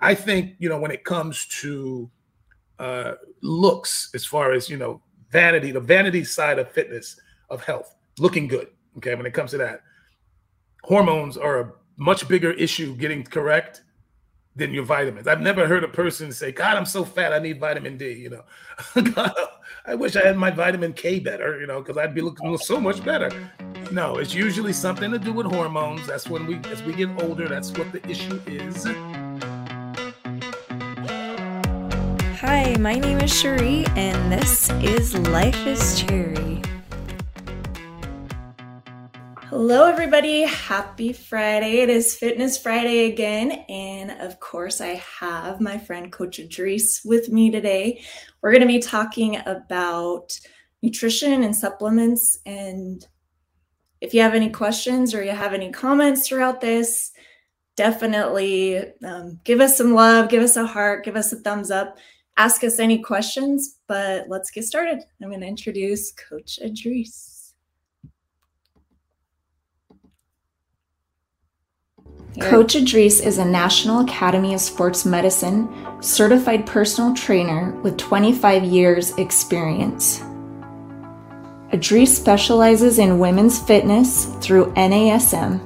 I think you know when it comes to uh, looks, as far as you know, vanity, the vanity side of fitness, of health, looking good. Okay, when it comes to that, hormones are a much bigger issue getting correct than your vitamins. I've never heard a person say, "God, I'm so fat, I need vitamin D." You know, God, I wish I had my vitamin K better. You know, because I'd be looking so much better. No, it's usually something to do with hormones. That's when we, as we get older, that's what the issue is. Hi, my name is Cherie, and this is Life is Cherry. Hello, everybody. Happy Friday. It is Fitness Friday again. And of course, I have my friend Coach Idris with me today. We're going to be talking about nutrition and supplements. And if you have any questions or you have any comments throughout this, definitely um, give us some love, give us a heart, give us a thumbs up, ask us any questions. But let's get started. I'm going to introduce Coach Idris. Coach Idris is a National Academy of Sports Medicine certified personal trainer with 25 years experience. Idris specializes in women's fitness through NASM.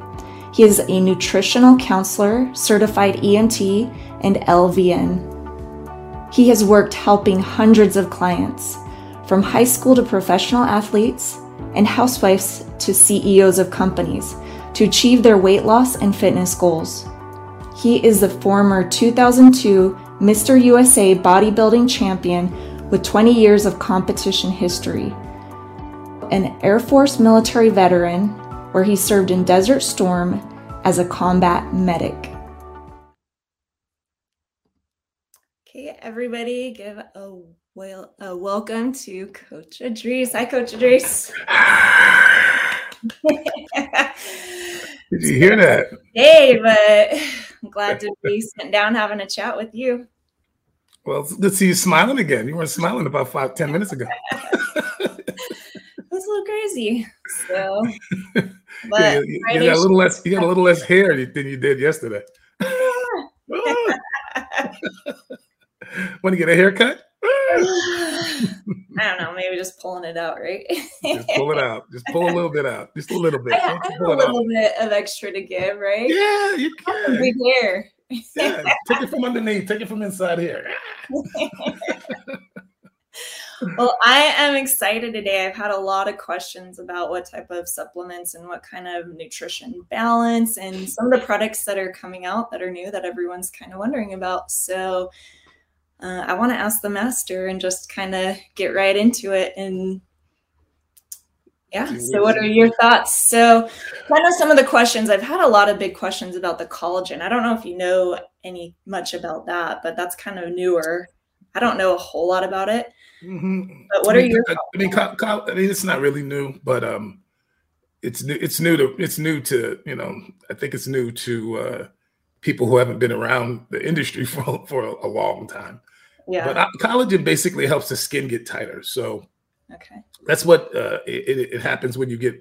He is a nutritional counselor, certified EMT, and LVN. He has worked helping hundreds of clients, from high school to professional athletes and housewives to CEOs of companies to achieve their weight loss and fitness goals. He is the former 2002 Mr. USA bodybuilding champion with 20 years of competition history, an Air Force military veteran where he served in Desert Storm as a combat medic. Okay, everybody, give a, well, a welcome to Coach Idris. Hi, Coach Idris. Did you hear that? Hey, but I'm glad to be sitting down having a chat with you. Well, good to see you smiling again. You weren't smiling about five, ten minutes ago. was a little crazy. So, but yeah, you, you, got a little less. You got a little less hair than you did yesterday. Ah. Want to get a haircut? I don't know. Maybe just pulling it out, right? just pull it out. Just pull a little bit out. Just a little bit. I, I have a little out. bit of extra to give, right? Yeah, you can. Big hair. yeah, take it from underneath. Take it from inside here. well, I am excited today. I've had a lot of questions about what type of supplements and what kind of nutrition balance and some of the products that are coming out that are new that everyone's kind of wondering about. So uh, I want to ask the master and just kind of get right into it. And yeah, so what are your thoughts? So, kind of some of the questions I've had a lot of big questions about the collagen. I don't know if you know any much about that, but that's kind of newer. I don't know a whole lot about it. Mm-hmm. But what I mean, are your? I, I mean, co- co- I mean, it's not really new, but um, it's new. It's new to. It's new to. You know, I think it's new to uh, people who haven't been around the industry for for a, a long time. Yeah. But uh, collagen basically helps the skin get tighter. So okay. that's what uh, it, it, happens when you get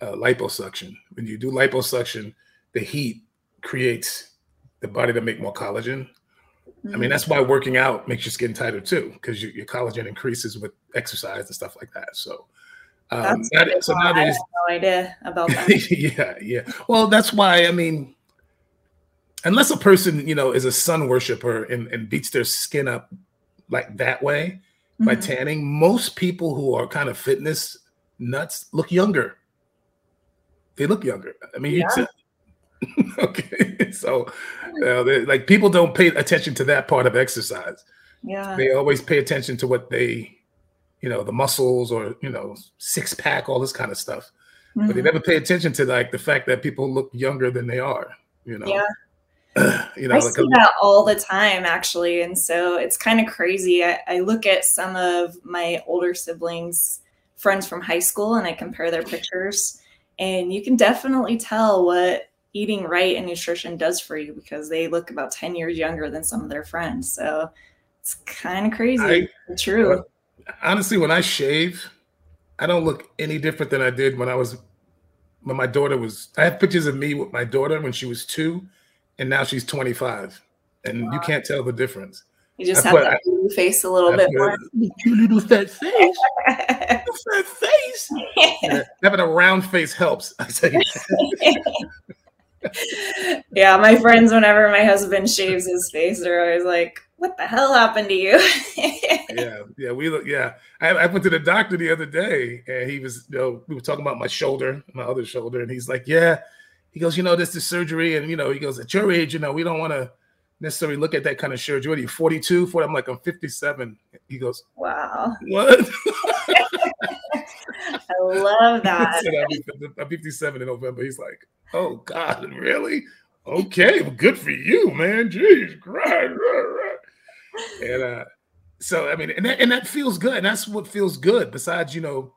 uh, liposuction. When you do liposuction, the heat creates the body to make more collagen. Mm-hmm. I mean, mm. that's why working out makes your skin tighter too, because your, your collagen increases with exercise and stuff like that. So, um, that, so now there's no idea about that. yeah, yeah. Well, that's why I mean, unless a person you know is a sun worshiper and, and beats their skin up like that way mm-hmm. by tanning most people who are kind of fitness nuts look younger they look younger i mean yeah. you t- okay so uh, like people don't pay attention to that part of exercise yeah they always pay attention to what they you know the muscles or you know six pack all this kind of stuff mm-hmm. but they mm-hmm. never pay attention to like the fact that people look younger than they are you know yeah you know, I like see a, that all the time, actually, and so it's kind of crazy. I, I look at some of my older siblings, friends from high school, and I compare their pictures, and you can definitely tell what eating right and nutrition does for you because they look about 10 years younger than some of their friends. So it's kind of crazy. I, True. Honestly, when I shave, I don't look any different than I did when I was when my daughter was I have pictures of me with my daughter when she was two and now she's 25. and you can't tell the difference. You just I have that blue face a little bit more. You little fat face. fat face. Yeah, having a round face helps. I say. yeah, my friends, whenever my husband shaves his face, they're always like, "What the hell happened to you?" yeah, yeah, we look. Yeah, I, I, went to the doctor the other day, and he was, you know, we were talking about my shoulder, my other shoulder, and he's like, "Yeah," he goes, "You know, this is surgery, and you know, he goes, at your age, you know, we don't want to." necessarily look at that kind of surgery. What are you, 42? 40? I'm like, I'm 57. He goes, Wow. What? I love that. I'm 57 in November. He's like, Oh God, really? Okay, well, good for you, man. Jeez, Christ. And uh, so I mean, and that, and that feels good. And that's what feels good. Besides, you know,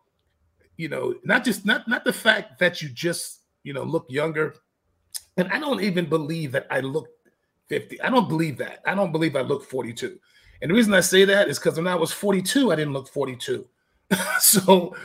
you know, not just not not the fact that you just you know look younger. And I don't even believe that I look 50. I don't believe that. I don't believe I look 42. And the reason I say that is because when I was 42, I didn't look 42. so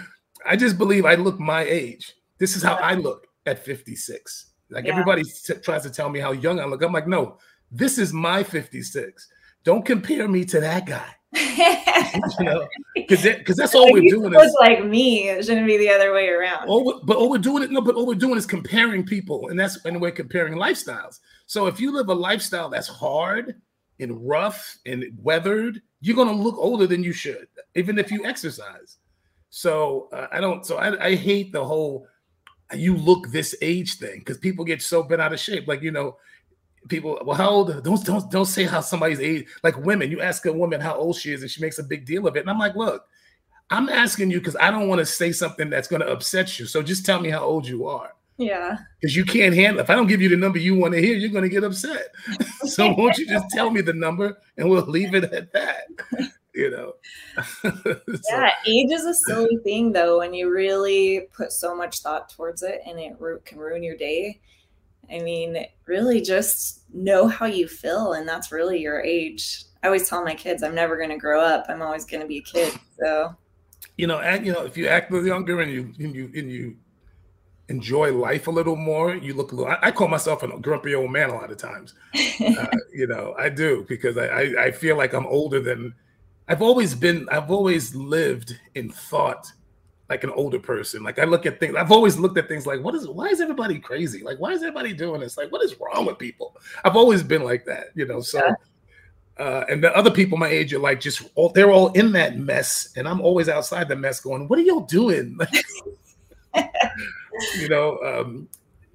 I just believe I look my age. This is how I look at 56. Like yeah. everybody t- tries to tell me how young I look. I'm like, no, this is my 56. Don't compare me to that guy. you know, because because that's all we're doing. Is, like me. It shouldn't be the other way around. All but all we're doing it. No, but all we're doing is comparing people, and that's and we're comparing lifestyles. So if you live a lifestyle that's hard and rough and weathered, you're gonna look older than you should, even if you exercise. So uh, I don't. So I, I hate the whole you look this age thing because people get so bent out of shape. Like you know, people, well, how old? Don't don't don't say how somebody's age. Like women, you ask a woman how old she is, and she makes a big deal of it. And I'm like, look, I'm asking you because I don't want to say something that's going to upset you. So just tell me how old you are. Yeah. Because you can't handle. If I don't give you the number you want to hear, you're going to get upset. so won't you just tell me the number and we'll leave it at that. You know. so. Yeah, age is a silly thing though and you really put so much thought towards it, and it can ruin your day. I mean, really just know how you feel, and that's really your age. I always tell my kids, I'm never going to grow up. I'm always going to be a kid. So, you know, and you know, if you act younger and you and you and you enjoy life a little more, you look a little. I, I call myself a grumpy old man a lot of times. uh, you know, I do because I, I I feel like I'm older than. I've always been. I've always lived in thought like an older person. Like I look at things, I've always looked at things like, what is, why is everybody crazy? Like, why is everybody doing this? Like, what is wrong with people? I've always been like that, you know. So, uh, and the other people my age are like, just all, they're all in that mess, and I'm always outside the mess, going, what are y'all doing? you know. Um,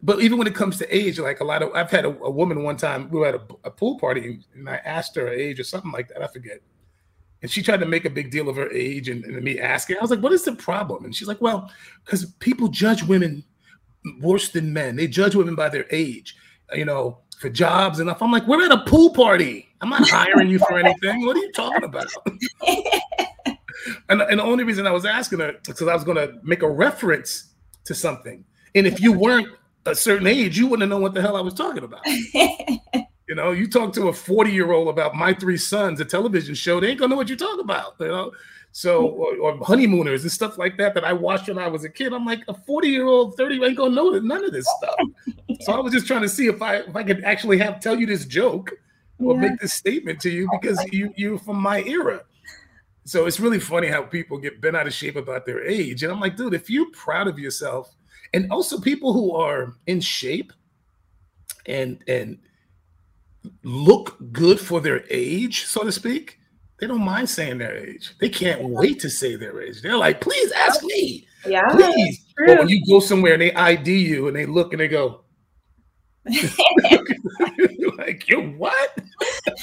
but even when it comes to age, like a lot of, I've had a, a woman one time. We were at a, a pool party, and I asked her her age or something like that. I forget and she tried to make a big deal of her age and, and me asking. I was like, what is the problem? And she's like, well, because people judge women worse than men. They judge women by their age, you know, for jobs and stuff. I'm like, we're at a pool party. I'm not hiring you for anything. What are you talking about? and, and the only reason I was asking her because I was going to make a reference to something. And if you weren't a certain age, you wouldn't know what the hell I was talking about. You know, you talk to a 40 year old about my three sons, a television show, they ain't gonna know what you talk about, you know. So, or, or, honeymooners and stuff like that that I watched when I was a kid. I'm like, a 40 year old, 30 ain't gonna know none of this stuff. So I was just trying to see if I if I could actually have tell you this joke or yeah. make this statement to you because you you're from my era. So it's really funny how people get bent out of shape about their age. And I'm like, dude, if you're proud of yourself, and also people who are in shape and and look good for their age, so to speak, they don't mind saying their age. They can't wait to say their age. They're like, please ask me. Yeah. Please. But when you go somewhere and they ID you and they look and they go, like, you're what?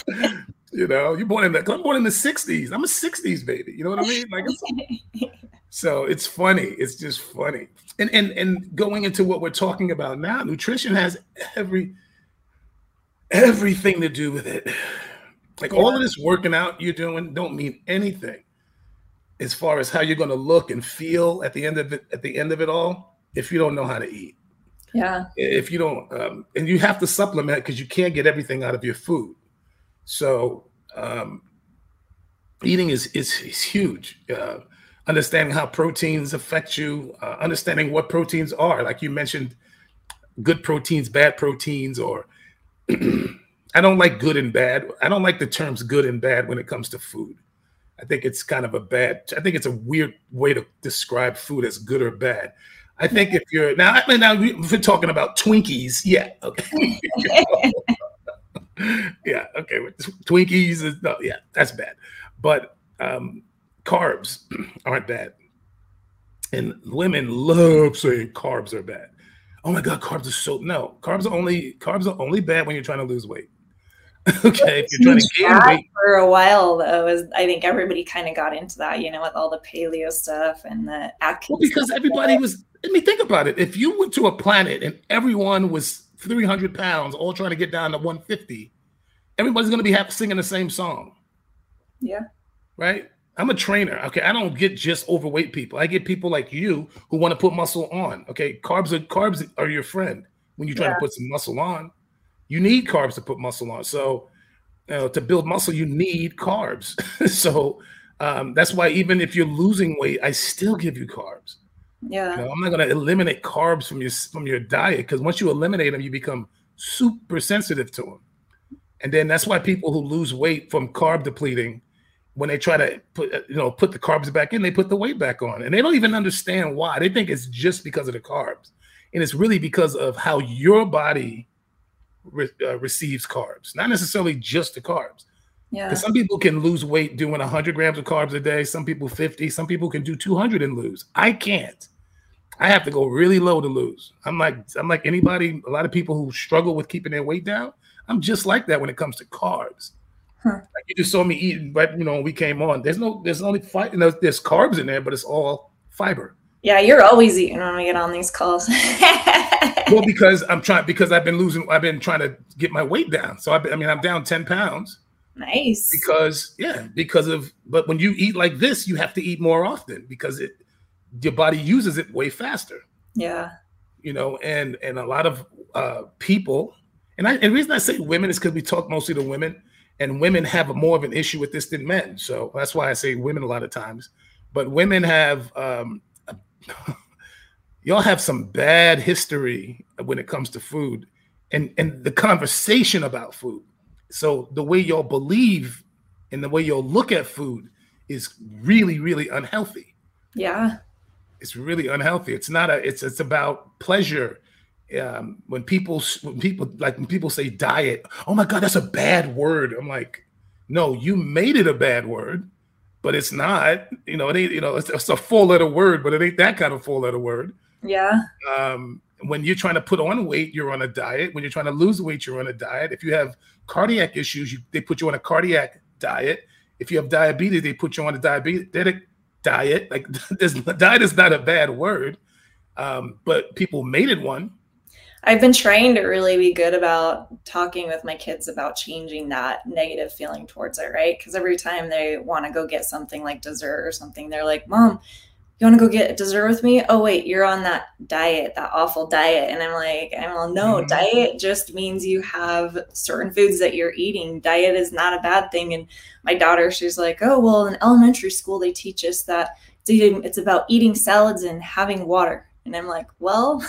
you know, you're born in the I'm born in the 60s. I'm a 60s baby. You know what I mean? Like it's, so it's funny. It's just funny. And and and going into what we're talking about now, nutrition has every everything to do with it. Like yeah. all of this working out you're doing don't mean anything as far as how you're going to look and feel at the end of it. At the end of it all, if you don't know how to eat. Yeah. If you don't, um, and you have to supplement because you can't get everything out of your food. So um, eating is is, is huge. Uh, understanding how proteins affect you, uh, understanding what proteins are, like you mentioned, good proteins, bad proteins, or I don't like good and bad. I don't like the terms good and bad when it comes to food. I think it's kind of a bad. I think it's a weird way to describe food as good or bad. I think if you're now, I mean, now we're talking about Twinkies, yeah, okay, yeah, okay, Twinkies is no, yeah, that's bad, but um, carbs aren't bad, and women love saying carbs are bad. Oh my god, carbs are so no, carbs are only carbs are only bad when you're trying to lose weight. okay, if you're trying to gain weight for a while though, is I think everybody kind of got into that, you know, with all the paleo stuff and the Atkins. Well, because everybody was. I mean, think about it. If you went to a planet and everyone was 300 pounds, all trying to get down to 150, everybody's going to be singing the same song. Yeah. Right. I'm a trainer. Okay, I don't get just overweight people. I get people like you who want to put muscle on. Okay, carbs are carbs are your friend when you're trying yeah. to put some muscle on. You need carbs to put muscle on. So, you know, to build muscle, you need carbs. so um, that's why even if you're losing weight, I still give you carbs. Yeah, you know, I'm not going to eliminate carbs from your from your diet because once you eliminate them, you become super sensitive to them. And then that's why people who lose weight from carb depleting when they try to put uh, you know put the carbs back in, they put the weight back on, and they don't even understand why. They think it's just because of the carbs, and it's really because of how your body re- uh, receives carbs, not necessarily just the carbs. Yeah. Some people can lose weight doing 100 grams of carbs a day. Some people 50. Some people can do 200 and lose. I can't. I have to go really low to lose. I'm like I'm like anybody. A lot of people who struggle with keeping their weight down. I'm just like that when it comes to carbs. Huh. Like you just saw me eating, but you know, we came on. There's no, there's only fight. You know, there's carbs in there, but it's all fiber. Yeah, you're always eating when we get on these calls. well, because I'm trying, because I've been losing, I've been trying to get my weight down. So I, I mean, I'm down ten pounds. Nice. Because yeah, because of, but when you eat like this, you have to eat more often because it, your body uses it way faster. Yeah. You know, and and a lot of uh people, and I, and the reason I say women is because we talk mostly to women and women have a more of an issue with this than men. So that's why I say women a lot of times. But women have um, y'all have some bad history when it comes to food and and the conversation about food. So the way y'all believe and the way y'all look at food is really really unhealthy. Yeah. It's really unhealthy. It's not a it's it's about pleasure um, when people when people like when people say diet, oh my god, that's a bad word. I'm like, no, you made it a bad word, but it's not. You know, it ain't. You know, it's, it's a four letter word, but it ain't that kind of four letter word. Yeah. Um, when you're trying to put on weight, you're on a diet. When you're trying to lose weight, you're on a diet. If you have cardiac issues, you, they put you on a cardiac diet. If you have diabetes, they put you on a diabetic diet. Like this, diet is not a bad word, um, but people made it one. I've been trying to really be good about talking with my kids about changing that negative feeling towards it, right? Because every time they want to go get something like dessert or something, they're like, Mom, you want to go get dessert with me? Oh, wait, you're on that diet, that awful diet. And I'm like, I'm like, no, mm-hmm. diet just means you have certain foods that you're eating. Diet is not a bad thing. And my daughter, she's like, oh, well, in elementary school, they teach us that it's, it's about eating salads and having water. And I'm like, well,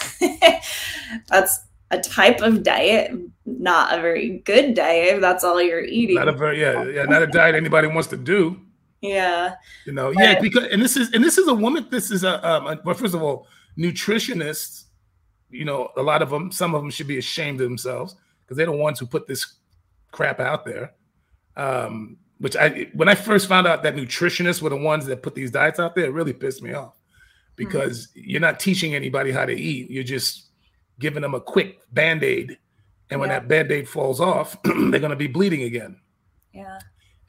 that's a type of diet, not a very good diet. That's all you're eating. Not a very yeah, yeah, not a diet anybody wants to do. Yeah. You know, but, yeah, because and this is and this is a woman. This is a um. Well, first of all, nutritionists. You know, a lot of them. Some of them should be ashamed of themselves because they're the ones who put this crap out there. Um, which I when I first found out that nutritionists were the ones that put these diets out there, it really pissed me off because mm-hmm. you're not teaching anybody how to eat. You're just giving them a quick band aid. And when yeah. that band aid falls off, they're going to be bleeding again. Yeah.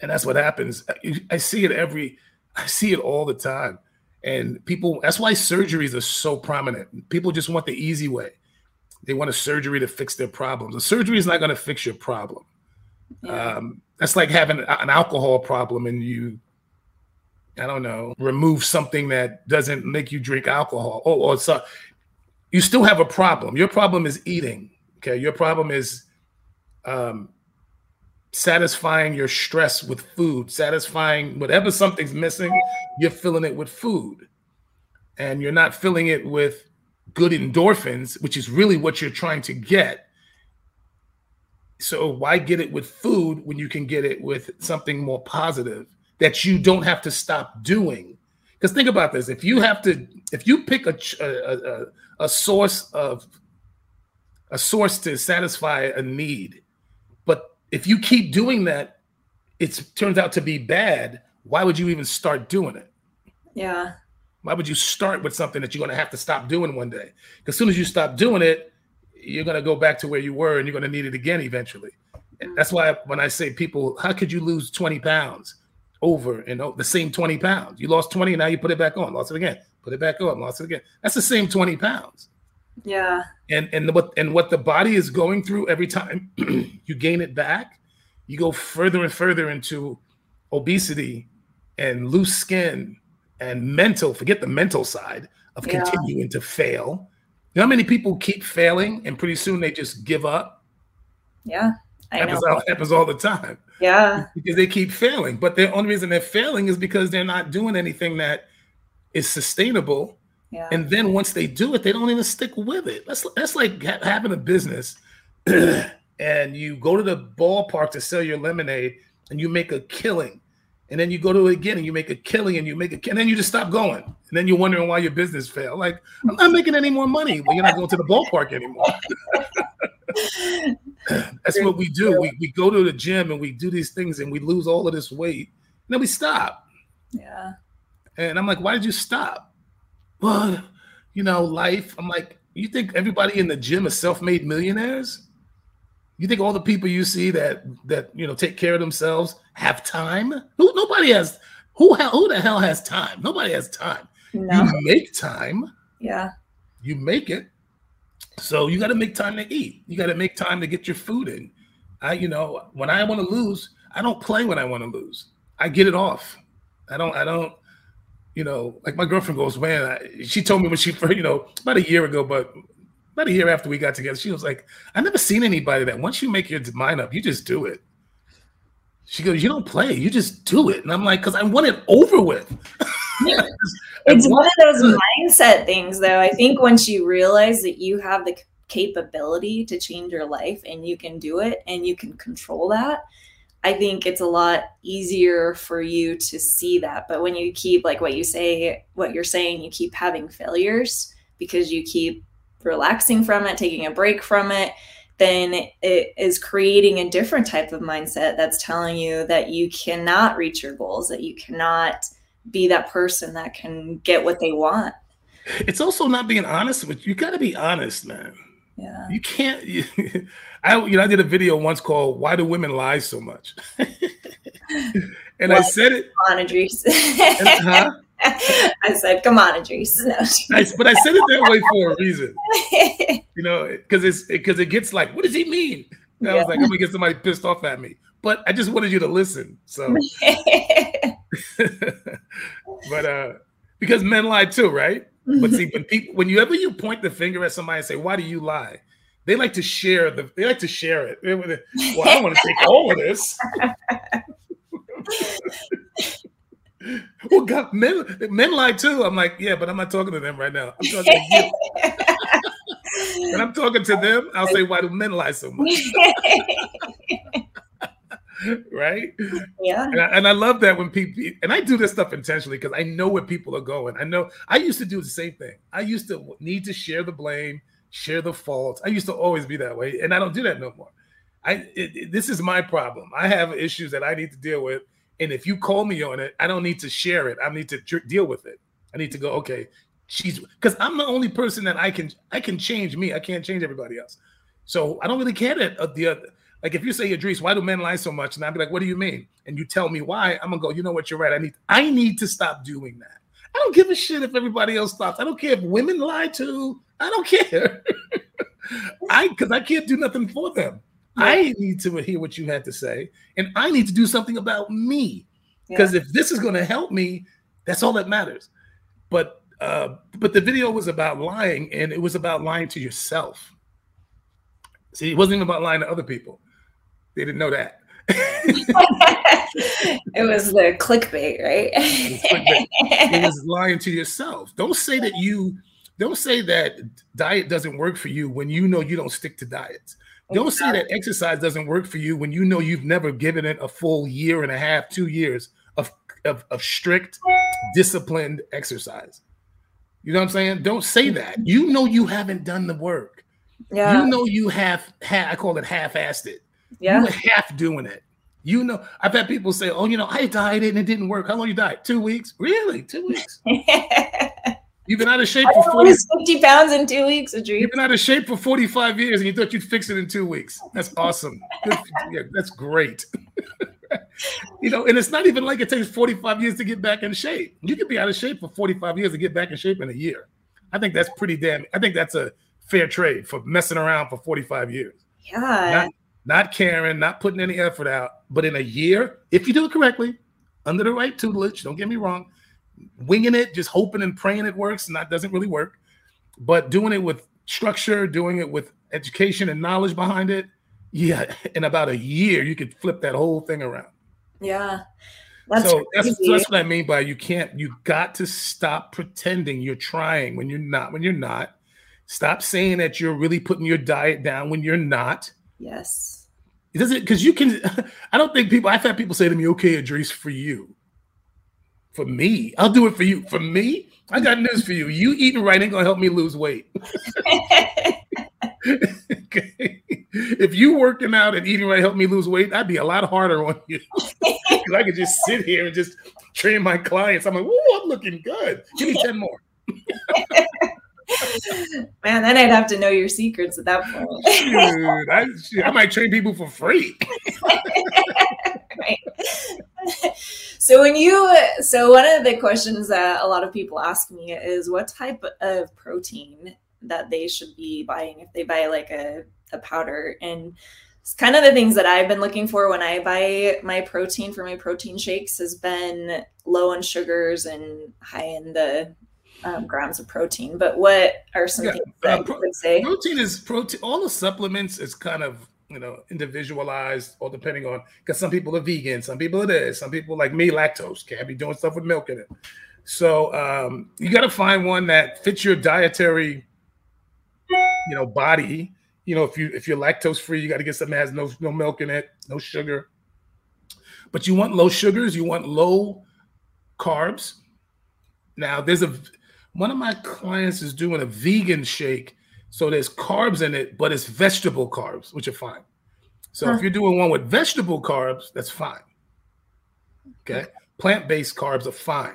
And that's what happens. I see it every, I see it all the time. And people, that's why surgeries are so prominent. People just want the easy way. They want a surgery to fix their problems. A surgery is not going to fix your problem. Yeah. Um, that's like having an alcohol problem and you I don't know, remove something that doesn't make you drink alcohol. Oh, or so you still have a problem. Your problem is eating. Okay. Your problem is um, satisfying your stress with food, satisfying whatever something's missing, you're filling it with food. And you're not filling it with good endorphins, which is really what you're trying to get. So why get it with food when you can get it with something more positive that you don't have to stop doing? Because think about this: if you have to, if you pick a a, a, source of a source to satisfy a need, but if you keep doing that, it turns out to be bad. Why would you even start doing it? Yeah. Why would you start with something that you're going to have to stop doing one day? Because as soon as you stop doing it, you're going to go back to where you were and you're going to need it again eventually. And that's why when I say people, how could you lose 20 pounds over and the same 20 pounds? You lost 20, now you put it back on, lost it again, put it back on, lost it again. That's the same 20 pounds. Yeah. And and what and what the body is going through every time you gain it back, you go further and further into obesity and loose skin and mental, forget the mental side of yeah. continuing to fail you know how many people keep failing and pretty soon they just give up? Yeah. I happens, know. All, happens all the time. Yeah. Because they keep failing. But the only reason they're failing is because they're not doing anything that is sustainable. Yeah. And then once they do it, they don't even stick with it. That's that's like having a business and you go to the ballpark to sell your lemonade and you make a killing and then you go to it again and you make a killing and you make a and then you just stop going and then you're wondering why your business failed like i'm not making any more money when you're not going to the ballpark anymore that's what we do we, we go to the gym and we do these things and we lose all of this weight and then we stop yeah and i'm like why did you stop well you know life i'm like you think everybody in the gym is self-made millionaires you think all the people you see that that you know take care of themselves have time? Who nobody has who who the hell has time? Nobody has time. No. You make time. Yeah. You make it. So you got to make time to eat. You got to make time to get your food in. I, you know, when I want to lose, I don't play when I want to lose. I get it off. I don't. I don't. You know, like my girlfriend goes, man. I, she told me when she, you know, about a year ago, but about a year after we got together, she was like, I never seen anybody that once you make your mind up, you just do it. She goes, You don't play, you just do it. And I'm like, Because I want it over with. it's one of those mindset things, though. I think once you realize that you have the capability to change your life and you can do it and you can control that, I think it's a lot easier for you to see that. But when you keep, like what you say, what you're saying, you keep having failures because you keep relaxing from it, taking a break from it, then it is creating a different type of mindset that's telling you that you cannot reach your goals, that you cannot be that person that can get what they want. It's also not being honest with you. Got to be honest, man. Yeah. You can't. You, I you know I did a video once called "Why Do Women Lie So Much," and I said it. Come On Idris. huh? I said, "Come on, Idris." No. Nice, but I said it that way for a reason. You know, because it's because it gets like, what does he mean? And yeah. I was like, I'm gonna get somebody pissed off at me. But I just wanted you to listen. So, but uh, because men lie too, right? But see, when people, whenever you point the finger at somebody and say, "Why do you lie?" They like to share the. They like to share it. Well, I don't want to take all of this. well, God, men men lie too. I'm like, yeah, but I'm not talking to them right now. I'm talking to you. when I'm talking to them, I'll say, why do men lie so much? right? Yeah. And I, and I, love that when people, and I do this stuff intentionally because I know where people are going. I know I used to do the same thing. I used to need to share the blame, share the fault. I used to always be that way, and I don't do that no more. I it, it, this is my problem. I have issues that I need to deal with and if you call me on it, I don't need to share it. I need to tr- deal with it. I need to go, okay, she's because I'm the only person that I can I can change me. I can't change everybody else. So I don't really care that uh, the other. Like if you say, Idris, why do men lie so much? And I'd be like, what do you mean? And you tell me why, I'm gonna go, you know what, you're right. I need I need to stop doing that. I don't give a shit if everybody else stops. I don't care if women lie too. I don't care. I because I can't do nothing for them. I need to hear what you had to say, and I need to do something about me. Because yeah. if this is going to help me, that's all that matters. But uh, but the video was about lying, and it was about lying to yourself. See, it wasn't even about lying to other people. They didn't know that. it was the clickbait, right? it, was clickbait. it was lying to yourself. Don't say that you don't say that diet doesn't work for you when you know you don't stick to diets Don't say that exercise doesn't work for you when you know you've never given it a full year and a half, two years of, of, of strict, disciplined exercise. You know what I'm saying? Don't say that. Mm-hmm. You know you haven't done the work. Yeah. You know you have, ha- I call it half-assed it. Yeah. You were half doing it. You know, I've had people say, "Oh, you know, I dieted and it didn't work." How long you died? Two weeks? Really? Two weeks? You've been out of shape for 40, 50 pounds in two weeks. You've been out of shape for 45 years and you thought you'd fix it in two weeks. That's awesome. Yeah, that's great. you know, and it's not even like it takes 45 years to get back in shape. You can be out of shape for 45 years and get back in shape in a year. I think that's pretty damn, I think that's a fair trade for messing around for 45 years. Yeah. Not, not caring, not putting any effort out. But in a year, if you do it correctly, under the right tutelage, don't get me wrong, winging it, just hoping and praying it works, and that doesn't really work. But doing it with structure, doing it with education and knowledge behind it, yeah, in about a year, you could flip that whole thing around. Yeah. That's so that's, that's what I mean by you can't, you got to stop pretending you're trying when you're not, when you're not. Stop saying that you're really putting your diet down when you're not. Yes. Does it because you can I don't think people I've had people say to me, okay, Idris, for you. For me, I'll do it for you. For me, I got news for you. You eating right ain't gonna help me lose weight. okay. If you working out and eating right help me lose weight, I'd be a lot harder on you. I could just sit here and just train my clients. I'm like, oh, I'm looking good. Give me 10 more. Man, then I'd have to know your secrets at that point. Dude, I, I might train people for free. right. So when you so one of the questions that a lot of people ask me is what type of protein that they should be buying if they buy like a, a powder and it's kind of the things that I've been looking for when I buy my protein for my protein shakes has been low in sugars and high in the um, grams of protein. But what are some yeah, things that uh, pro- you would say? Protein is protein. All the supplements is kind of you know individualized or depending on because some people are vegan, some people it is, some people like me lactose can't be doing stuff with milk in it. So um, you got to find one that fits your dietary, you know, body. You know, if you if you're lactose free, you got to get something that has no no milk in it, no sugar. But you want low sugars, you want low carbs. Now, there's a one of my clients is doing a vegan shake, so there's carbs in it, but it's vegetable carbs, which are fine. So huh. if you're doing one with vegetable carbs, that's fine. Okay, plant-based carbs are fine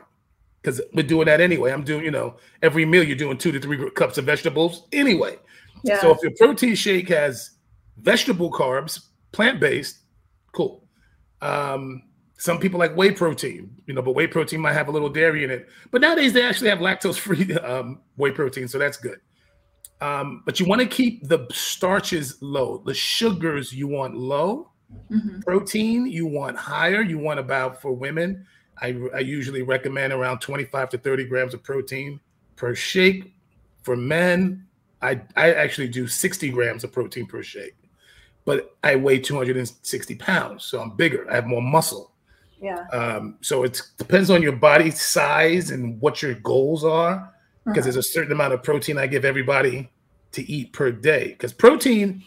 because we're doing that anyway. I'm doing, you know, every meal you're doing two to three cups of vegetables anyway. Yeah. So if your protein shake has vegetable carbs, plant-based, cool. Um, some people like whey protein, you know, but whey protein might have a little dairy in it. But nowadays they actually have lactose-free um, whey protein, so that's good. Um, but you want to keep the starches low. The sugars you want low. Mm-hmm. Protein you want higher. You want about for women. I, I usually recommend around 25 to 30 grams of protein per shake. For men, I I actually do 60 grams of protein per shake. But I weigh 260 pounds, so I'm bigger. I have more muscle. Yeah. Um, so it depends on your body size and what your goals are, because uh-huh. there's a certain amount of protein I give everybody to eat per day. Because protein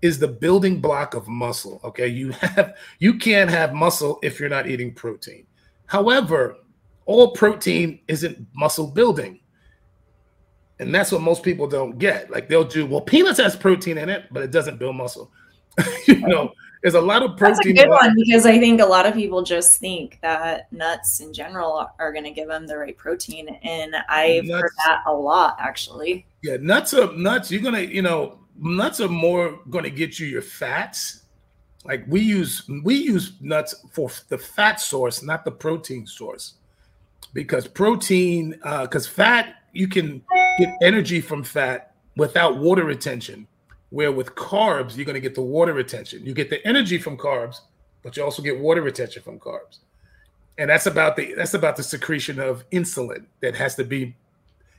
is the building block of muscle. Okay, you have you can't have muscle if you're not eating protein. However, all protein isn't muscle building. And that's what most people don't get. Like they'll do, well, peanuts has protein in it, but it doesn't build muscle. you know, there's a lot of protein. That's a good one because I think a lot of people just think that nuts in general are going to give them the right protein, and I've nuts, heard that a lot actually. Yeah, nuts are nuts. You're gonna, you know, nuts are more going to get you your fats. Like we use we use nuts for the fat source, not the protein source, because protein, because uh, fat you can get energy from fat without water retention where with carbs, you're going to get the water retention. You get the energy from carbs, but you also get water retention from carbs. And that's about the that's about the secretion of insulin that has to be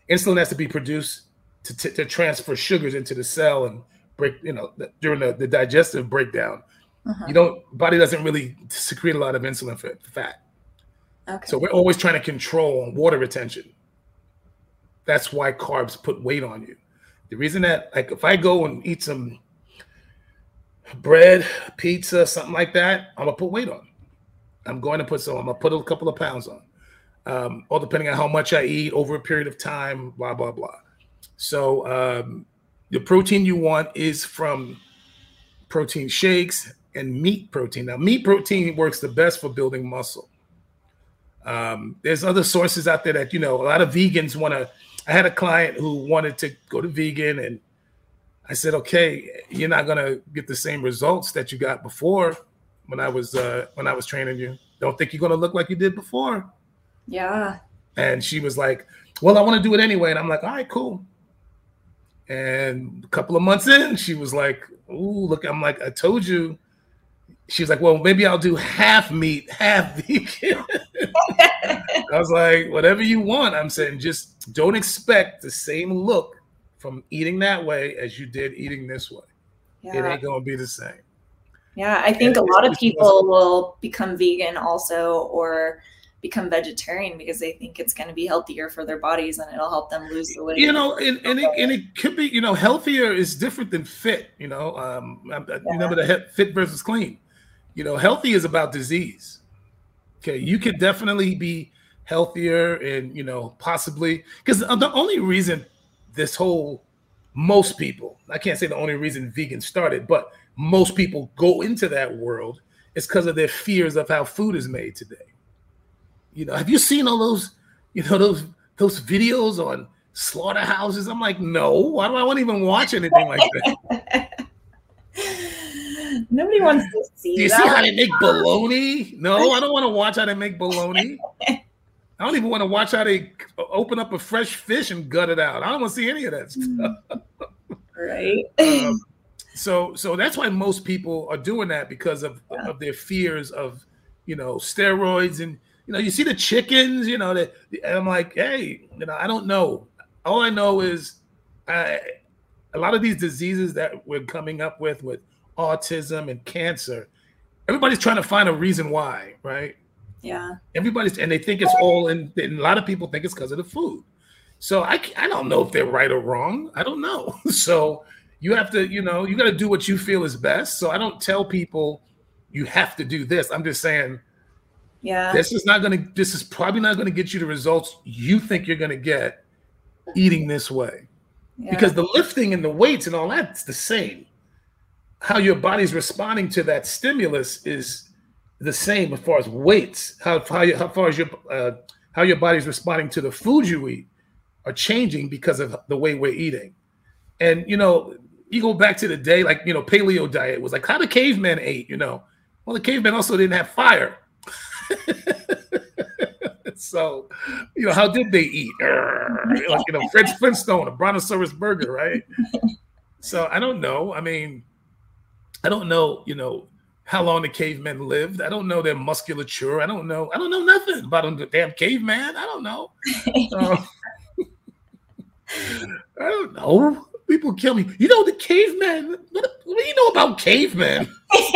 insulin has to be produced to, to, to transfer sugars into the cell and break, you know, during the, the digestive breakdown. Uh-huh. You don't body doesn't really secrete a lot of insulin for fat. Okay. So we're always trying to control water retention. That's why carbs put weight on you. The reason that, like, if I go and eat some bread, pizza, something like that, I'm gonna put weight on. I'm going to put some. I'm gonna put a couple of pounds on, um, all depending on how much I eat over a period of time. Blah blah blah. So um, the protein you want is from protein shakes and meat protein. Now, meat protein works the best for building muscle. Um, there's other sources out there that you know a lot of vegans want to. I had a client who wanted to go to vegan, and I said, "Okay, you're not gonna get the same results that you got before when I was uh, when I was training you. Don't think you're gonna look like you did before." Yeah. And she was like, "Well, I want to do it anyway," and I'm like, "All right, cool." And a couple of months in, she was like, "Ooh, look!" I'm like, "I told you." She was like, "Well, maybe I'll do half meat, half vegan." I was like, "Whatever you want." I'm saying, just don't expect the same look from eating that way as you did eating this way. Yeah. It ain't gonna be the same. Yeah, I think and a lot of people will become vegan also, or become vegetarian because they think it's going to be healthier for their bodies and it'll help them lose the weight. You know, and, and, it, and it could be, you know, healthier is different than fit. You know, um, yeah. remember the fit versus clean. You know, healthy is about disease. Okay, you could definitely be healthier and you know possibly because the only reason this whole most people I can't say the only reason vegan started, but most people go into that world is because of their fears of how food is made today. You know, have you seen all those, you know, those those videos on slaughterhouses? I'm like, no, why do I want to even watch anything like that? Nobody wants to see. Do you that. see how they make bologna? No, I don't want to watch how they make bologna. I don't even want to watch how they open up a fresh fish and gut it out. I don't want to see any of that stuff. Right. Um, so, so that's why most people are doing that because of yeah. of their fears of, you know, steroids and you know, you see the chickens, you know, that I'm like, hey, you know, I don't know. All I know is I, a lot of these diseases that we're coming up with, with autism and cancer, everybody's trying to find a reason why, right? Yeah. Everybody's, and they think it's all, in, and a lot of people think it's because of the food. So I, I don't know if they're right or wrong. I don't know. So you have to, you know, you got to do what you feel is best. So I don't tell people you have to do this. I'm just saying, yeah. This is not going to, this is probably not going to get you the results you think you're going to get eating this way. Yeah. Because the lifting and the weights and all that's the same. How your body's responding to that stimulus is the same as far as weights. How, how, how far as your, uh, how your body's responding to the food you eat are changing because of the way we're eating. And, you know, you go back to the day, like, you know, paleo diet was like how the cavemen ate, you know. Well, the cavemen also didn't have fire. so, you know, how did they eat? like, you know, Fred Flintstone, a brontosaurus burger, right? So I don't know. I mean, I don't know, you know, how long the cavemen lived. I don't know their musculature. I don't know. I don't know nothing about the damn caveman. I don't know. Uh, I don't know. People kill me. You know the cavemen. What, what do you know about cavemen?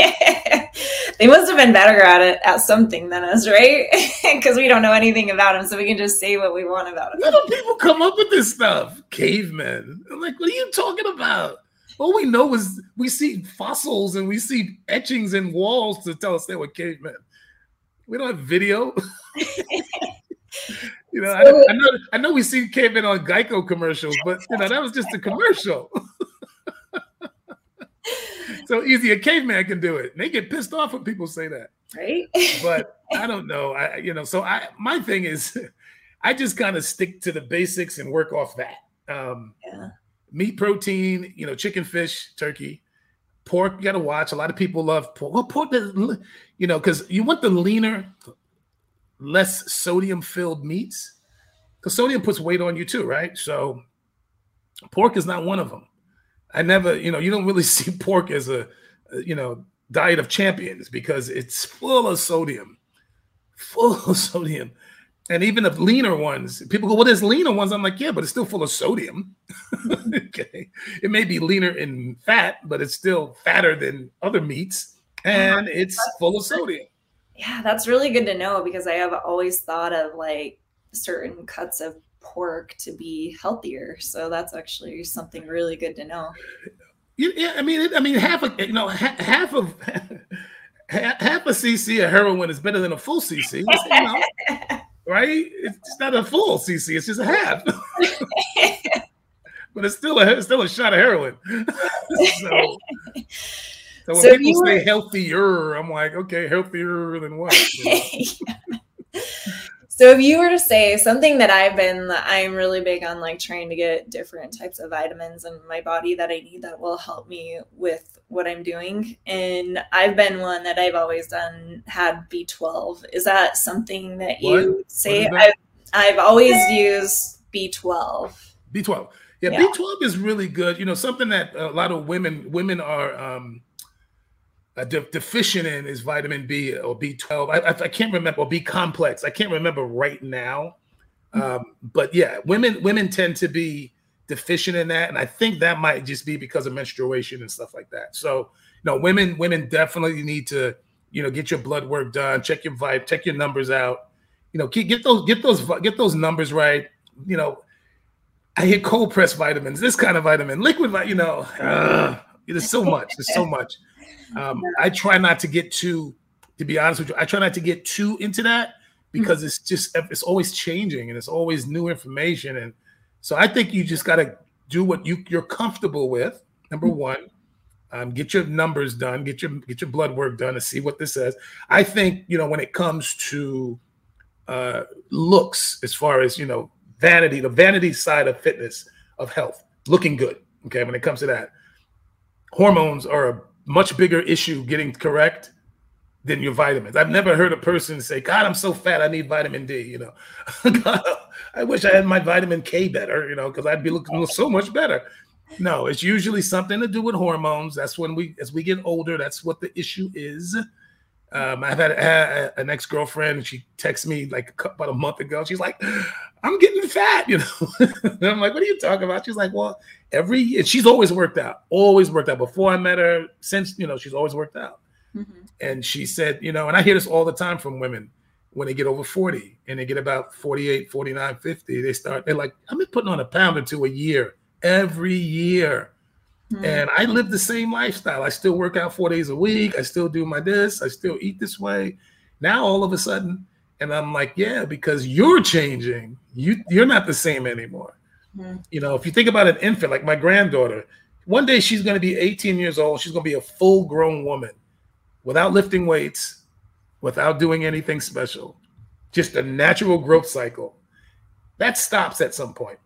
they must have been better at it at something than us, right? Because we don't know anything about them, so we can just say what we want about them. Do people come up with this stuff? Cavemen. I'm like, what are you talking about? All we know is we see fossils and we see etchings in walls to tell us they were cavemen. We don't have video. you know, I, I, know I know we see cavemen on Geico commercials, but you know that was just a commercial. so easy a caveman can do it. And they get pissed off when people say that. Right. but I don't know. I you know, so I my thing is I just kind of stick to the basics and work off that. Um yeah. Meat protein, you know, chicken, fish, turkey. Pork, you gotta watch. A lot of people love pork. Well, pork, you know, because you want the leaner, less sodium filled meats. Because sodium puts weight on you too, right? So pork is not one of them. I never, you know, you don't really see pork as a, you know, diet of champions because it's full of sodium, full of sodium. And even the leaner ones, people go, well, there's leaner ones. I'm like, yeah, but it's still full of sodium. Mm-hmm. okay. It may be leaner in fat, but it's still fatter than other meats and uh-huh. it's full of sodium. Yeah, that's really good to know because I have always thought of like certain cuts of pork to be healthier. So that's actually something really good to know. Yeah, I mean, I mean, half of you know, half of half a cc of heroin is better than a full cc. You know, right? It's not a full cc; it's just a half. but it's still a it's still a shot of heroin. so, so when so people say were... healthier, I'm like, okay, healthier than what? You know? So if you were to say something that I've been, I'm really big on like trying to get different types of vitamins in my body that I need that will help me with what I'm doing. And I've been one that I've always done had B12. Is that something that you what? say? What I've, I've always used B12. B12. Yeah, yeah, B12 is really good. You know, something that a lot of women women are um uh, de- deficient in is vitamin B or B12. I, I, I, can't remember or B complex. I can't remember right now. Hmm. Um, but yeah, women women tend to be deficient in that, and I think that might just be because of menstruation and stuff like that. So, you know, women women definitely need to you know get your blood work done, check your vibe, check your numbers out. You know, get those get those get those numbers right. You know, I hit cold press vitamins, this kind of vitamin, liquid, you know, uh, there's so much, there's so much. Um, I try not to get too, to be honest with you, I try not to get too into that because it's just it's always changing and it's always new information. And so I think you just got to do what you you're comfortable with. Number mm-hmm. one, um, get your numbers done, get your get your blood work done to see what this says. I think you know when it comes to uh, looks, as far as you know, vanity, the vanity side of fitness of health, looking good. Okay, when it comes to that, hormones are a much bigger issue getting correct than your vitamins. I've never heard a person say, God, I'm so fat, I need vitamin D. You know, I wish I had my vitamin K better, you know, because I'd be looking so much better. No, it's usually something to do with hormones. That's when we, as we get older, that's what the issue is. Um, I've had a, an ex girlfriend. She texted me like about a month ago. She's like, "I'm getting fat," you know. I'm like, "What are you talking about?" She's like, "Well, every year she's always worked out, always worked out. Before I met her, since you know, she's always worked out." Mm-hmm. And she said, you know, and I hear this all the time from women when they get over 40 and they get about 48, 49, 50, they start, they're like, I've been putting on a pound or two a year, every year. Mm-hmm. And I live the same lifestyle. I still work out four days a week. I still do my this. I still eat this way. Now all of a sudden, and I'm like, yeah, because you're changing. You you're not the same anymore. Mm-hmm. You know, if you think about an infant, like my granddaughter, one day she's going to be 18 years old. She's going to be a full grown woman without lifting weights, without doing anything special, just a natural growth cycle. That stops at some point.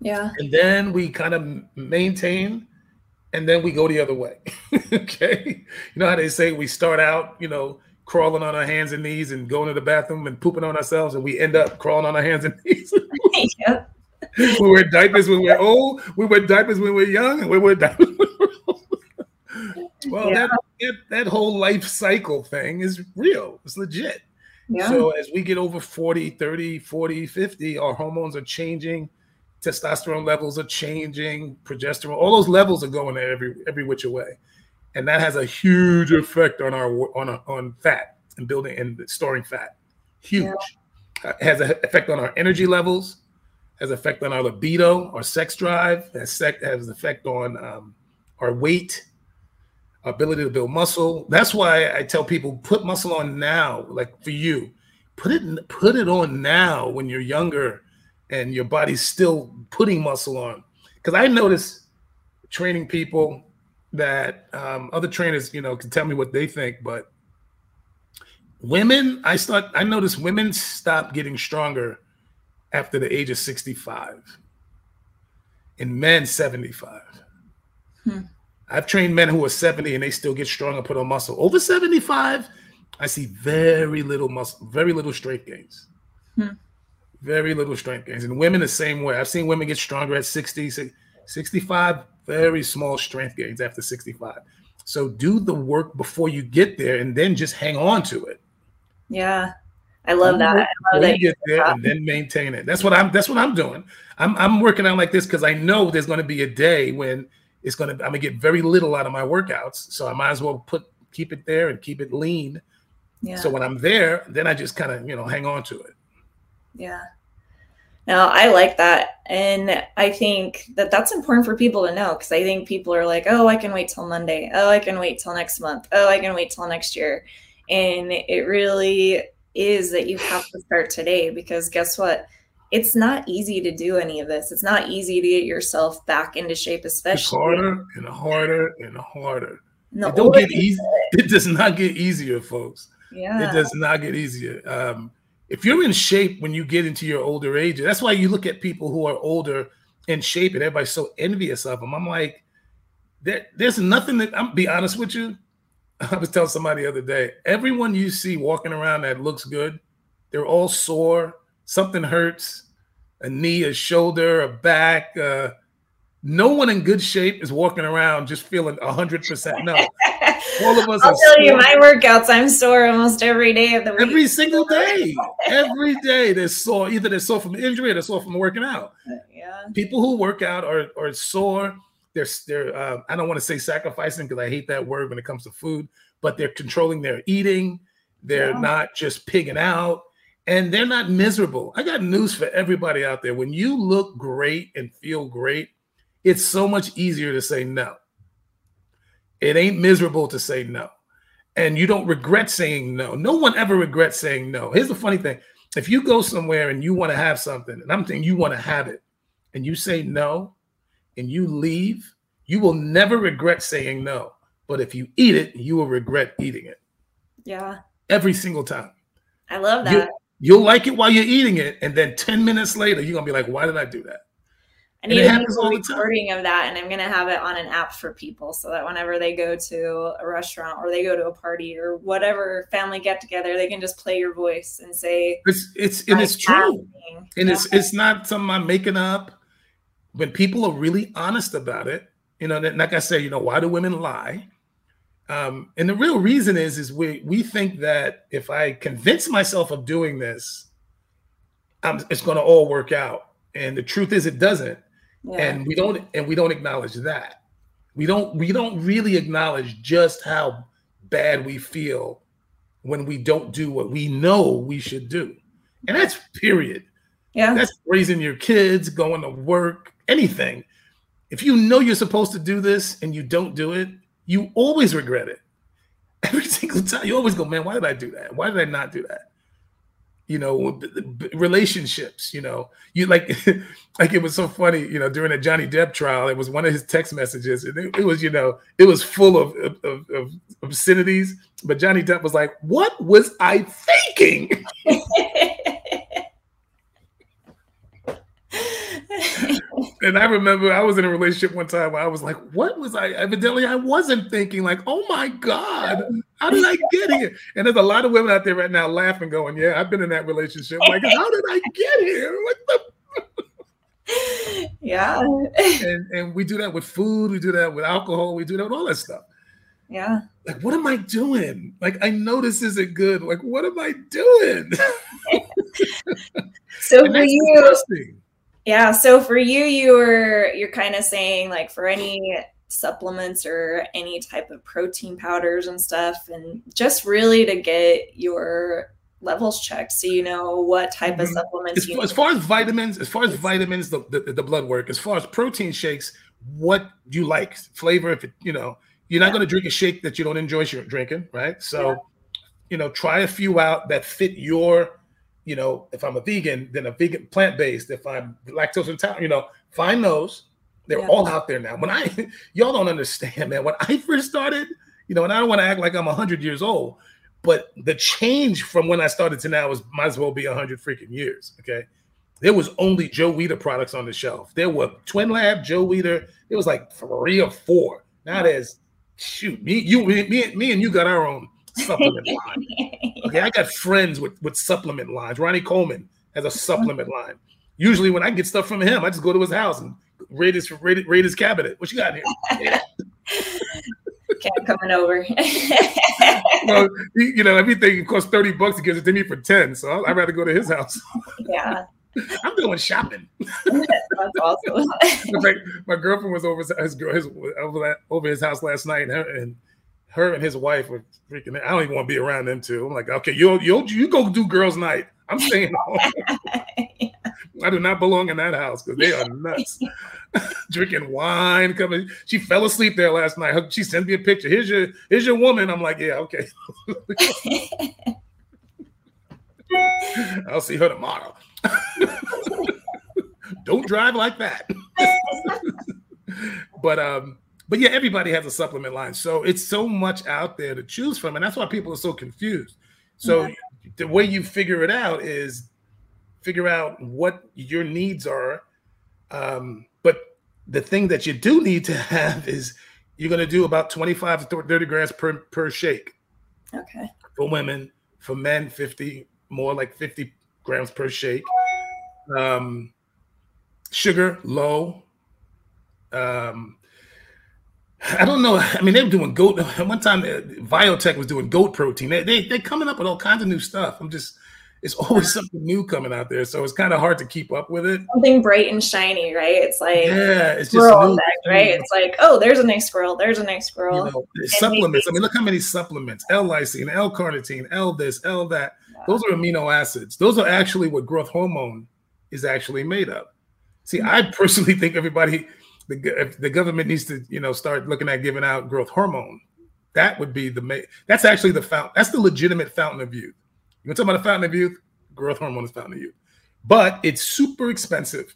Yeah. And then we kind of maintain and then we go the other way. okay. You know how they say we start out, you know, crawling on our hands and knees and going to the bathroom and pooping on ourselves, and we end up crawling on our hands and knees. yep. we wear diapers when we're old, we wear diapers when we're young, and we wear diapers when we're old. well, yeah. that, that, that whole life cycle thing is real. It's legit. Yeah. So as we get over 40, 30, 40, 50, our hormones are changing testosterone levels are changing, progesterone, all those levels are going every every which way, and that has a huge effect on our on a, on fat and building and storing fat. Huge. Yeah. Uh, has an effect on our energy levels, has effect on our libido, our sex drive, has sec- has effect on um, our weight, our ability to build muscle. That's why I tell people put muscle on now, like for you, put it put it on now when you're younger and your body's still putting muscle on. Because I notice training people that um, other trainers, you know, can tell me what they think, but women, I start, I notice women stop getting stronger after the age of 65, and men 75. Hmm. I've trained men who are 70 and they still get strong and put on muscle. Over 75, I see very little muscle, very little strength gains. Hmm. Very little strength gains. And women the same way. I've seen women get stronger at 60, 65, very small strength gains after 65. So do the work before you get there and then just hang on to it. Yeah. I love that. I love that you get there and then maintain it. That's what I'm that's what I'm doing. I'm I'm working out like this because I know there's gonna be a day when it's gonna I'm gonna get very little out of my workouts. So I might as well put keep it there and keep it lean. Yeah. So when I'm there, then I just kind of, you know, hang on to it. Yeah. No, I like that. And I think that that's important for people to know because I think people are like, oh, I can wait till Monday. Oh, I can wait till next month. Oh, I can wait till next year. And it really is that you have to start today because guess what? It's not easy to do any of this. It's not easy to get yourself back into shape, especially. It's harder and harder and harder. No, it don't get easy. It does not get easier, folks. Yeah. It does not get easier. Um, if you're in shape when you get into your older age, that's why you look at people who are older in shape and everybody's so envious of them. I'm like, there, there's nothing that I'm be honest with you. I was telling somebody the other day, everyone you see walking around that looks good, they're all sore, something hurts, a knee, a shoulder, a back, uh, no one in good shape is walking around just feeling hundred percent. No, all of us. I'll tell you, my workouts. I'm sore almost every day of the week. Every single day, every day they're sore. Either they're sore from injury or they're sore from working out. Yeah. People who work out are are sore. They're they're. Uh, I don't want to say sacrificing because I hate that word when it comes to food, but they're controlling their eating. They're yeah. not just pigging out and they're not miserable. I got news for everybody out there. When you look great and feel great, it's so much easier to say no. It ain't miserable to say no. And you don't regret saying no. No one ever regrets saying no. Here's the funny thing if you go somewhere and you want to have something, and I'm saying you want to have it, and you say no, and you leave, you will never regret saying no. But if you eat it, you will regret eating it. Yeah. Every single time. I love that. You, will like it while you're eating it. And then 10 minutes later, you're going to be like, why did I do that? I need to make a recording of that, and I'm gonna have it on an app for people so that whenever they go to a restaurant or they go to a party or whatever family get together, they can just play your voice and say it's it's and it's true, and it's it's not something I'm making up. When people are really honest about it, you know, like I said, you know, why do women lie? Um, and the real reason is is we we think that if I convince myself of doing this, I'm, it's going to all work out. And the truth is, it doesn't yeah. and we don't and we don't acknowledge that. We don't we don't really acknowledge just how bad we feel when we don't do what we know we should do. And that's period. Yeah. That's raising your kids going to work anything. If you know you're supposed to do this and you don't do it you always regret it. Every single time you always go man why did i do that? Why did i not do that you know relationships you know. You like like it was so funny you know during the johnny depp trial it was one of his text messages and it, it was you know it was full of, of, of, obscenities but johnny depp was like what was i thinking and I remember I was in a relationship one time where I was like, what was I? Evidently, I wasn't thinking, like, oh my God, how did I get here? And there's a lot of women out there right now laughing, going, yeah, I've been in that relationship. Like, how did I get here? What the? yeah. and, and we do that with food, we do that with alcohol, we do that with all that stuff. Yeah. Like, what am I doing? Like, I know this isn't good. Like, what am I doing? so for you, yeah. So for you, you were you're kind of saying like for any supplements or any type of protein powders and stuff, and just really to get your levels checked so you know what type of mm-hmm. supplements as, as far as vitamins as far as vitamins the, the, the, blood work as far as protein shakes what you like flavor if it you know you're not yeah. going to drink a shake that you don't enjoy drinking right so yeah. you know try a few out that fit your you know, if I'm a vegan, then a vegan plant based. If I'm lactose intolerant, you know, find those. They're yeah. all out there now. When I, y'all don't understand, man. When I first started, you know, and I don't want to act like I'm 100 years old, but the change from when I started to now is might as well be 100 freaking years. Okay. There was only Joe Weider products on the shelf. There were Twinlab, Joe Weider. It was like three or four. Now there's shoot me, you, me, me, and you got our own supplement line. Okay, I got friends with with supplement lines. Ronnie Coleman has a supplement line. Usually, when I get stuff from him, I just go to his house and raid his raid, raid his cabinet. What you got here? Kept coming over. well, you know, everything costs 30 bucks. He gives it to me for 10. So I'd rather go to his house. Yeah. I'm doing shopping. That's awesome. my girlfriend was over his, his, over, over his house last night, and, her, and her and his wife were freaking. I don't even want to be around them two. I'm like, okay, you you you go do girls' night. I'm staying home. I do not belong in that house because they are nuts. Drinking wine, coming. She fell asleep there last night. She sent me a picture. Here's your here's your woman. I'm like, yeah, okay. I'll see her tomorrow. Don't drive like that. but um, but yeah, everybody has a supplement line. So it's so much out there to choose from. And that's why people are so confused. So yeah. the way you figure it out is figure out what your needs are. Um, but the thing that you do need to have is you're going to do about 25 to 30 grams per, per shake. Okay. For women, for men, 50, more like 50 grams per shake. Um, sugar, low. Um, I don't know. I mean, they were doing goat. One time, uh, Biotech was doing goat protein. They, they, they're coming up with all kinds of new stuff. I'm just, it's always something new coming out there. So it's kind of hard to keep up with it. Something bright and shiny, right? It's like yeah, it's just new, effect, right? It's like oh, there's a nice squirrel. There's a nice squirrel. You know, supplements. I mean, look how many supplements: L-lysine, L-carnitine, L this, L that. Yeah. Those are amino acids. Those are actually what growth hormone is actually made of. See, mm-hmm. I personally think everybody, the the government needs to you know start looking at giving out growth hormone. That would be the main, that's actually the fountain. That's the legitimate fountain of youth. You want to talk about a fountain of youth? Growth hormone is fountain of youth. But it's super expensive.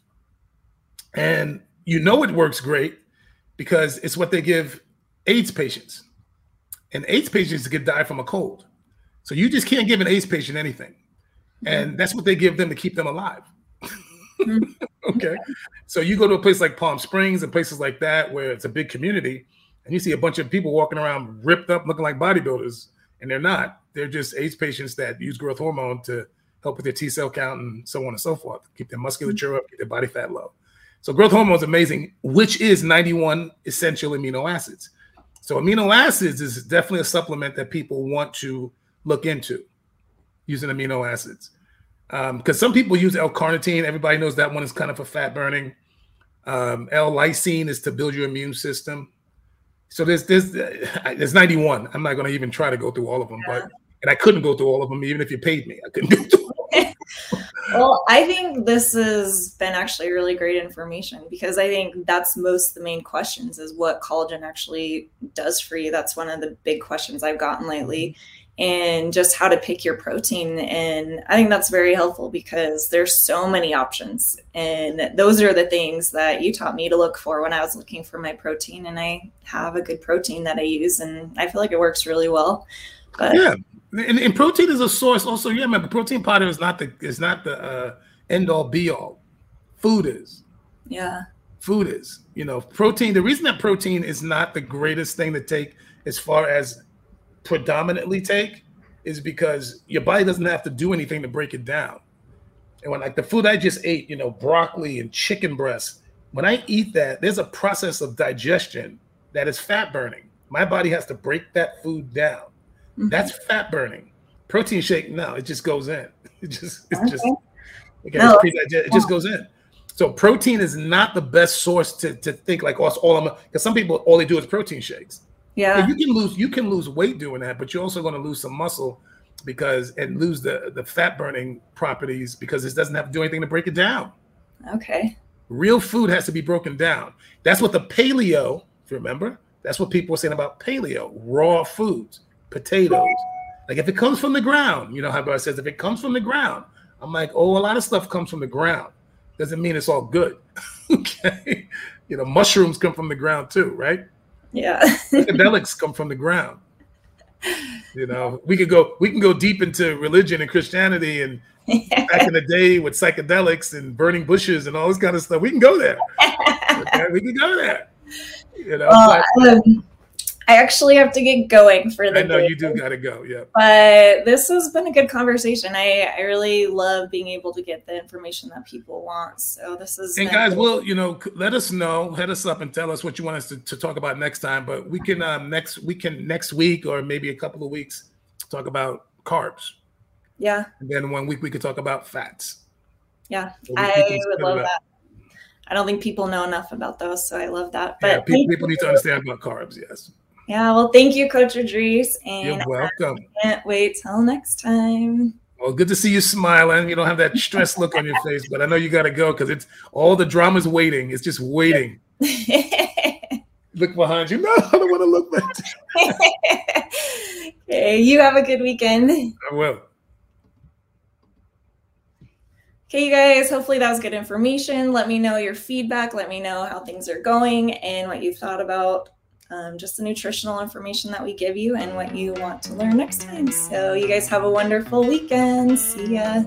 And you know it works great because it's what they give AIDS patients. And AIDS patients could die from a cold. So you just can't give an AIDS patient anything. And that's what they give them to keep them alive. okay. So you go to a place like Palm Springs and places like that where it's a big community and you see a bunch of people walking around ripped up looking like bodybuilders and they're not. They're just AIDS patients that use growth hormone to help with their T cell count and so on and so forth, keep their musculature up, keep their body fat low. So growth hormone is amazing, which is 91 essential amino acids. So amino acids is definitely a supplement that people want to look into using amino acids. Because um, some people use L-carnitine. Everybody knows that one is kind of for fat burning. Um, L-lysine is to build your immune system. So there's there's there's 91. I'm not going to even try to go through all of them, yeah. but and I couldn't go through all of them even if you paid me. I couldn't go through. well, I think this has been actually really great information because I think that's most the main questions is what collagen actually does for you. That's one of the big questions I've gotten lately. And just how to pick your protein. And I think that's very helpful because there's so many options. And those are the things that you taught me to look for when I was looking for my protein. And I have a good protein that I use, and I feel like it works really well. But yeah. And, and protein is a source also. Yeah, remember protein powder is not the is not the uh, end all be all. Food is. Yeah. Food is. You know, protein. The reason that protein is not the greatest thing to take as far as predominantly take is because your body doesn't have to do anything to break it down. And when like the food I just ate, you know, broccoli and chicken breast, when I eat that, there's a process of digestion that is fat burning. My body has to break that food down. Mm-hmm. That's fat burning. Protein shake, no, it just goes in. It just, it's okay. just, no. it just goes in. So protein is not the best source to, to think like, oh, all I'm because some people all they do is protein shakes. Yeah. You can lose you can lose weight doing that, but you're also going to lose some muscle because and lose the the fat burning properties because it doesn't have to do anything to break it down. Okay. Real food has to be broken down. That's what the paleo, if you remember, that's what people were saying about paleo, raw foods, potatoes. Like if it comes from the ground, you know how God says if it comes from the ground, I'm like, oh, a lot of stuff comes from the ground. Doesn't mean it's all good. okay. You know, mushrooms come from the ground too, right? Yeah. Psychedelics come from the ground. You know, we could go we can go deep into religion and Christianity and back in the day with psychedelics and burning bushes and all this kind of stuff. We can go there. Okay? We can go there. You know, well, but, um, I actually have to get going for the. I know day. you do got to go. Yeah. But this has been a good conversation. I I really love being able to get the information that people want. So this is. And guys, will you know? Let us know. Head us up and tell us what you want us to, to talk about next time. But we can um, next we can next week or maybe a couple of weeks talk about carbs. Yeah. And then one week we could talk about fats. Yeah, so I would love that. I don't think people know enough about those, so I love that. But yeah, people, people need to understand about carbs. Yes. Yeah, well, thank you, Coach Idrise. And You're welcome. I can't wait till next time. Well, good to see you smiling. You don't have that stress look on your face, but I know you got to go because it's all the drama's waiting. It's just waiting. look behind you. No, I don't want to look back. okay, you have a good weekend. I will. Okay, you guys, hopefully that was good information. Let me know your feedback. Let me know how things are going and what you thought about um, just the nutritional information that we give you and what you want to learn next time. So, you guys have a wonderful weekend. See ya.